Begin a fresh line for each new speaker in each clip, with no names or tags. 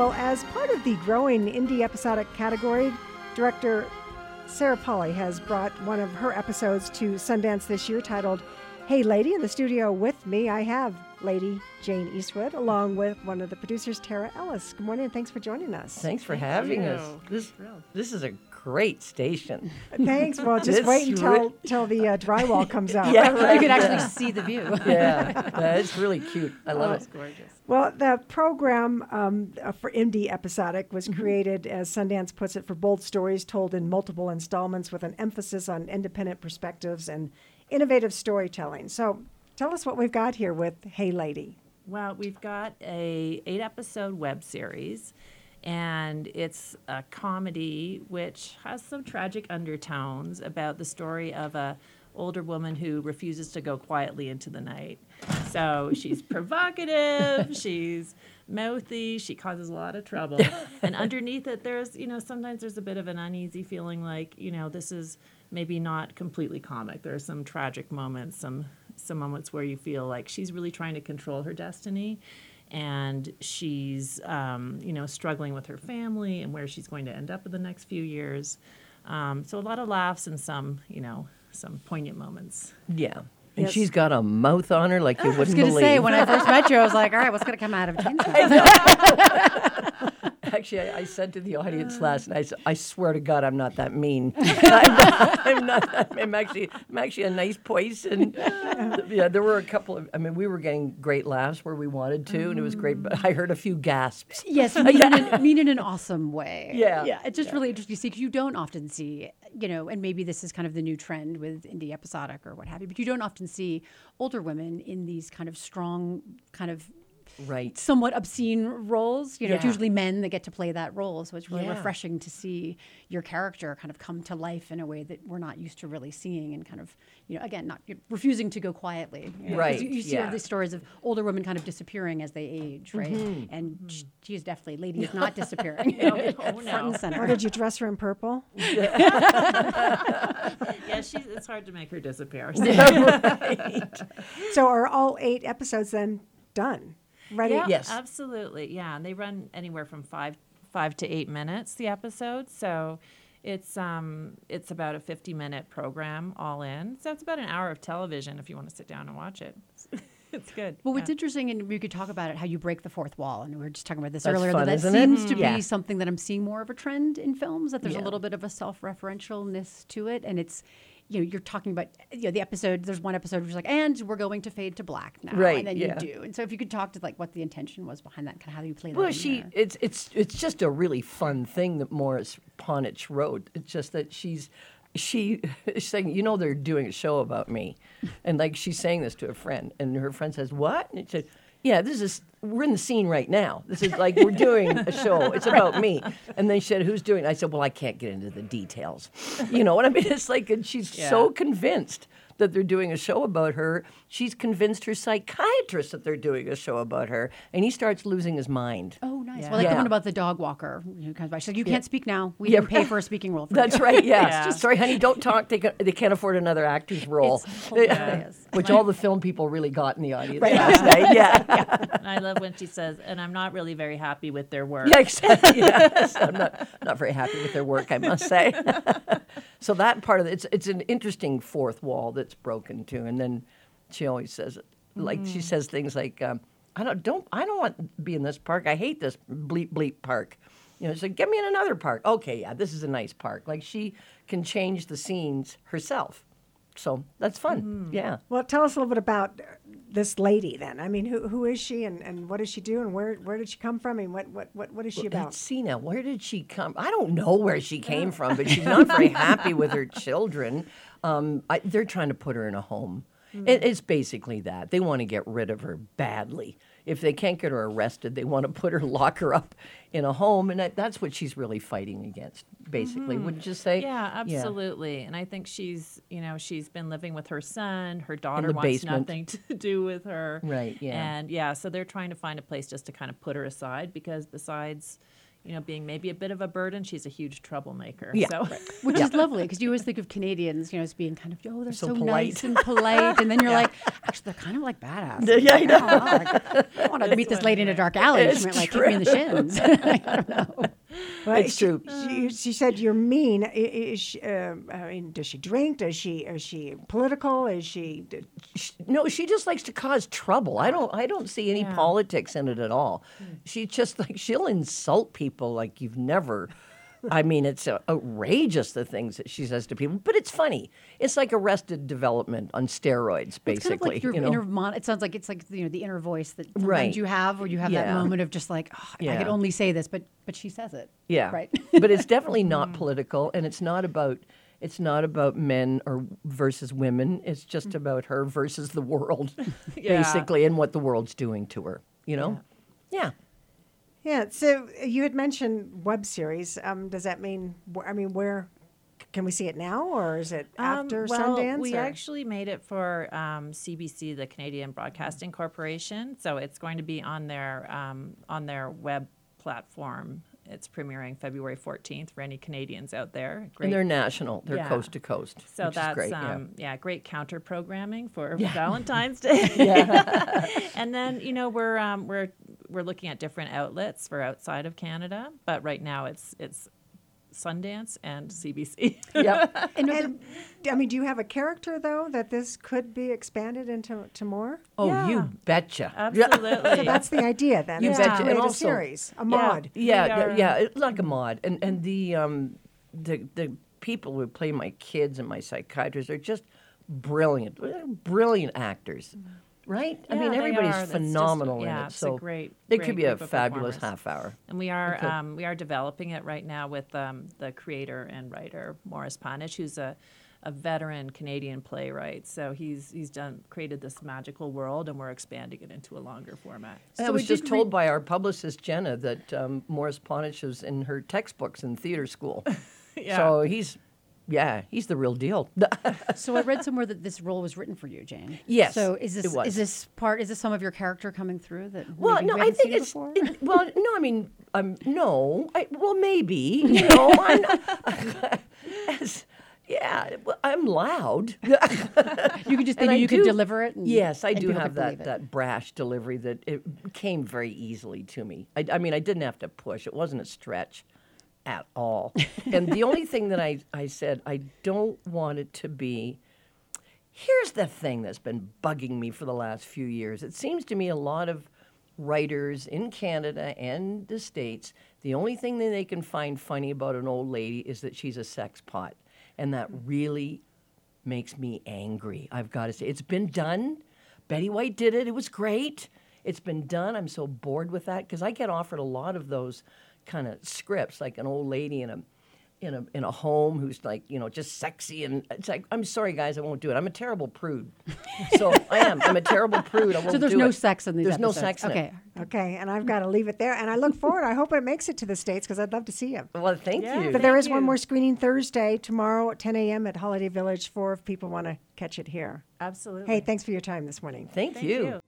Well, as part of the growing indie episodic category, director Sarah Polley has brought one of her episodes to Sundance this year titled Hey Lady. In the studio with me, I have Lady Jayne Eastwood, along with one of the producers, Tara Ellis. Good morning and thanks for joining us.
Thanks for having us. This, this is a great station.
Thanks. Well, just
It's
wait until,
re-
till the uh, drywall comes out.
Yeah, right.
You can actually see the view.
yeah, yeah, it's really cute. I love it.
It's gorgeous.
Well, the program um, uh, for Indie Episodic was created, as Sundance puts it, for bold stories told in multiple installments with an emphasis on independent perspectives and innovative storytelling. So tell us what we've got here with Hey Lady.
Well, we've got a eight episode web series, and it's a comedy which has some tragic undertones about the story of a older woman who refuses to go quietly into the night. So she's provocative, she's mouthy, she causes a lot of trouble. and underneath it there's, you know, sometimes there's a bit of an uneasy feeling like, you know, this is maybe not completely comic. There are some tragic moments, some some moments where you feel like she's really trying to control her destiny and she's um, you know struggling with her family and where she's going to end up in the next few years um, so a lot of laughs and some you know some poignant moments
Yeah. And
Yes.
she's got a mouth on her like you wouldn't believe.
I was going to say, when I first met you, I was like, all right, what's going to come out of Jayne's mouth?
Actually, I, I said to the audience uh. last night, I, I swear to God, I'm not that mean. I'm, not, I'm not that, I'm actually, I'm actually a nice person. yeah, there were a couple of, I mean, we were getting great laughs where we wanted to, and it was great, but I heard a few gasps.
Yes, mean, in an, mean in an awesome way.
Yeah.
yeah. It's just really interesting to see because you don't often see, you know, and maybe this is kind of the new trend with indie episodic or what have you, but you don't often see older women in these kind of strong, kind of
Right.
somewhat obscene roles. You know, it's usually men that get to play that role, so it's really
Yeah.
refreshing to see your character kind of come to life in a way that we're not used to really seeing, and kind of, you know, again, not you're refusing to go quietly. you know, 'cause
Right,
You, you see all these stories of older women kind of disappearing as they age, right?
Mm-hmm.
And sh she is definitely, lady is not disappearing. you know, front and center.
Or did you dress her in purple?
yeah she's it's hard to make her disappear
So are all eight episodes then done? Ready?
Yeah,
Yes.
absolutely. Yeah, and they run anywhere from five five to eight minutes the episode. So it's um it's about a fifty minute program all in. So it's about an hour of television if you want to sit down and watch it. it's good.
Well, what's
yeah.
interesting, and we could talk about it, how you break the fourth wall, and we were just talking about this
That's
earlier.
fun,
that
isn't
that
it?
seems to
Yeah.
be something that I'm seeing more of a trend in films. That there's
Yeah.
a little bit of a self-referentialness to it, and it's, you know, you're talking about you know the episode. There's one episode where you're like, and we're going to fade to black now,
Right,
And then
yeah.
you do, and so if you could talk to like what the intention was behind that, kind of how you play that.
Well, she
there.
it's it's it's just a really fun thing that Morris Panych wrote. It's just that she's she is saying, you know, they're doing a show about me, and like she's saying this to a friend, and her friend says, "What?" And she said, "Yeah, this is we're in the scene right now. This is like we're doing a show. It's about me." And then she said, "Who's doing?" it?" I said, "Well, I can't get into the details. You know what I mean? It's like, and she's so convinced." That they're doing a show about her. She's convinced her psychiatrist that they're doing a show about her, and he starts losing his mind.
Oh, nice.
Yeah.
Well, like the
Yeah.
one about the dog walker who comes by. She's like, "You can't speak now. We
Yeah.
didn't pay for a speaking role." For
That's
you.
right. Yeah.
Yeah.
Sorry, honey. Don't talk. They can, they can't afford another actor's role,
It's
which all the film people really got in the audience last night. Yeah.
And I love when she says, and I'm not really very happy with their work.
Yeah. Exactly. Yes. I'm not not very happy with their work. I must say. so that part of it, it's it's an interesting fourth wall that's broken too, and then she always says it like she says things like. Um, I don't don't I don't want to be in this park. I hate this bleep bleep park. You know, she's like, get me in another park. Okay, yeah, this is a nice park. Like she can change the scenes herself. So that's fun. Yeah.
Well, tell us a little bit about this lady then. I mean, who, who is she and, and what does she do and where, where did she come from and what, what, what, what is she about?
Let's see now. Where did she come? I don't know where she came from, but she's not very happy with her children. Um, I, they're trying to put her in a home. It, it's basically that. They want to get rid of her badly. If they can't get her arrested, they want to put her, lock her up in a home, and that, that's what she's really fighting against. Basically, mm-hmm. wouldn't you say?
Yeah, absolutely. And I think she's, you know, she's been living with her son. Her daughter wants
basement.
nothing to do with her.
Right, yeah.
And yeah, so they're trying to find a place just to kind of put her aside because besides, you know, being maybe a bit of a burden, she's a huge troublemaker.
Yeah,
So
Which is lovely because you always think of Canadians, you know, as being kind of, oh, they're
So
so, nice and polite. And then you're like, actually, they're kind of like badass.
Yeah, I oh, know.
I want to meet this lady in a dark alley.
It's
She might like kick me in the shins. I don't know.
But
It's
she,
true.
She, she said you're mean. Is she, um, I mean, does she drink? Does she? Is she political? Is she?
no, she just likes to cause trouble. I don't. I don't see any
Yeah.
politics in it at all. She just like she'll insult people like you've never. I mean, it's outrageous the things that she says to people, but it's funny. It's like Arrested Development on steroids, basically.
It's kind of like your
you know?
inner mon- It sounds like it's like you know the inner voice that
Right.
you have, where you have that moment of just like, oh, I could only say this, but but she says it.
Yeah.
Right.
but it's definitely not mm. political and it's not about it's not about men or versus women. It's just mm. about her versus the world,
Yeah.
basically, and what the world's doing to her. You know? Yeah.
Yeah. So you had mentioned web series. Um, does that mean? I mean, where can we see it now, or is it after
Um, well,
Sundance?
We
or-
actually made it for um, CBC, the Canadian Broadcasting Corporation. So it's going to be on their um, on their web platform. It's premiering February 14th for any Canadians out there.
And they're national. They're
Yeah.
coast to coast.
So
which
that's
is great. yeah.
um, yeah. great counter programming for Valentine's Day. and then you know we're um, we're we're looking at different outlets for outside of Canada, but right now it's it's Sundance and CBC.
Yep.
And,
And, I mean, do you have a character though that this could be expanded into to more?
Oh,
Yeah.
you betcha.
Absolutely.
so That's the idea then.
You
is to
betcha. And
create a series, a mod.
Yeah,
We
yeah, yeah, like a mod, and and the um, the the people who play my kids and my psychiatrists are just brilliant, They're brilliant actors, right? I
Yeah,
mean,
they
everybody's
are. That's just-
phenomenal
yeah,
in it.
it's a
So
great-
it
great
could be a fabulous half hour.
And we are
Okay.
um, we are developing it right now with um, the creator and writer Morris Panych, who's a, a veteran Canadian playwright. So he's he's done created this magical world, and we're expanding it into a longer format.
I was just told
re-
by our publicist Jenna that um, Morris Panych is in her textbooks in theater school. yeah. So he's, yeah, he's the real deal.
so I read somewhere that this role was written for you, Jayne.
Yes,
So is this is this part? Is this some of your character coming through that?
Well, no, I think it's it- well, no, I mean, um, no, I, well, maybe, you know, I'm not, as, yeah, well, I'm loud.
you could just think you could deliver it. And,
yes, I do have that that brash delivery that it came very easily to me. I, I mean, I didn't have to push; it wasn't a stretch at all. and the only thing that I I said I don't want it to be. Here's the thing that's been bugging me for the last few years. It seems to me a lot of writers in Canada and the States, the only thing that they can find funny about an old lady is that she's a sex pot. And that mm. really makes me angry. I've got to say, it's been done. Betty White did it. It was great. It's been done. I'm so bored with that because I get offered a lot of those kind of scripts, like an old lady in a in a in a home who's like you know just sexy and it's like I'm sorry guys I won't do it. I'm a terrible prude. so I am. I'm a terrible prude. I won't
So there's
do
no
it.
sex in these
There's no
episodes.
sex in
okay.
it.
Okay, and I've got to leave it there. And I look forward. I hope it makes it to the states because I'd love to see it.
Well, thank
Yeah.
you.
But there
Thank
is one more screening Thursday tomorrow at 10 a.m. at Holiday Village for if people want to catch it here.
Absolutely.
Hey, thanks for your time this morning.
Thank,
Thank
you.
you.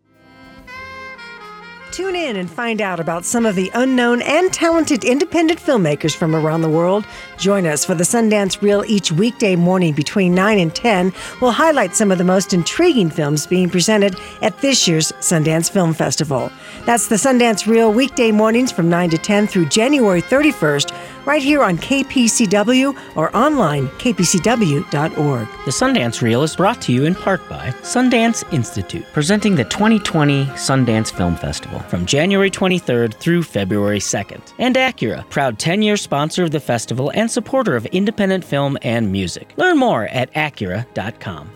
Tune in and find out about some of the unknown and talented independent filmmakers from around the world. Join us for the Sundance Reel each weekday morning between 9 and 10. We'll highlight some of the most intriguing films being presented at this year's Sundance Film Festival. That's the Sundance Reel weekday mornings from 9 to 10 through January 31st, right here on KPCW or online, kpcw.org.
The Sundance Reel is brought to you in part by Sundance Institute, presenting the 2020 Sundance Film Festival from January 23rd through February 2nd, and Acura, proud 10 year sponsor of the festival and supporter of independent film and music. Learn more at Acura.com.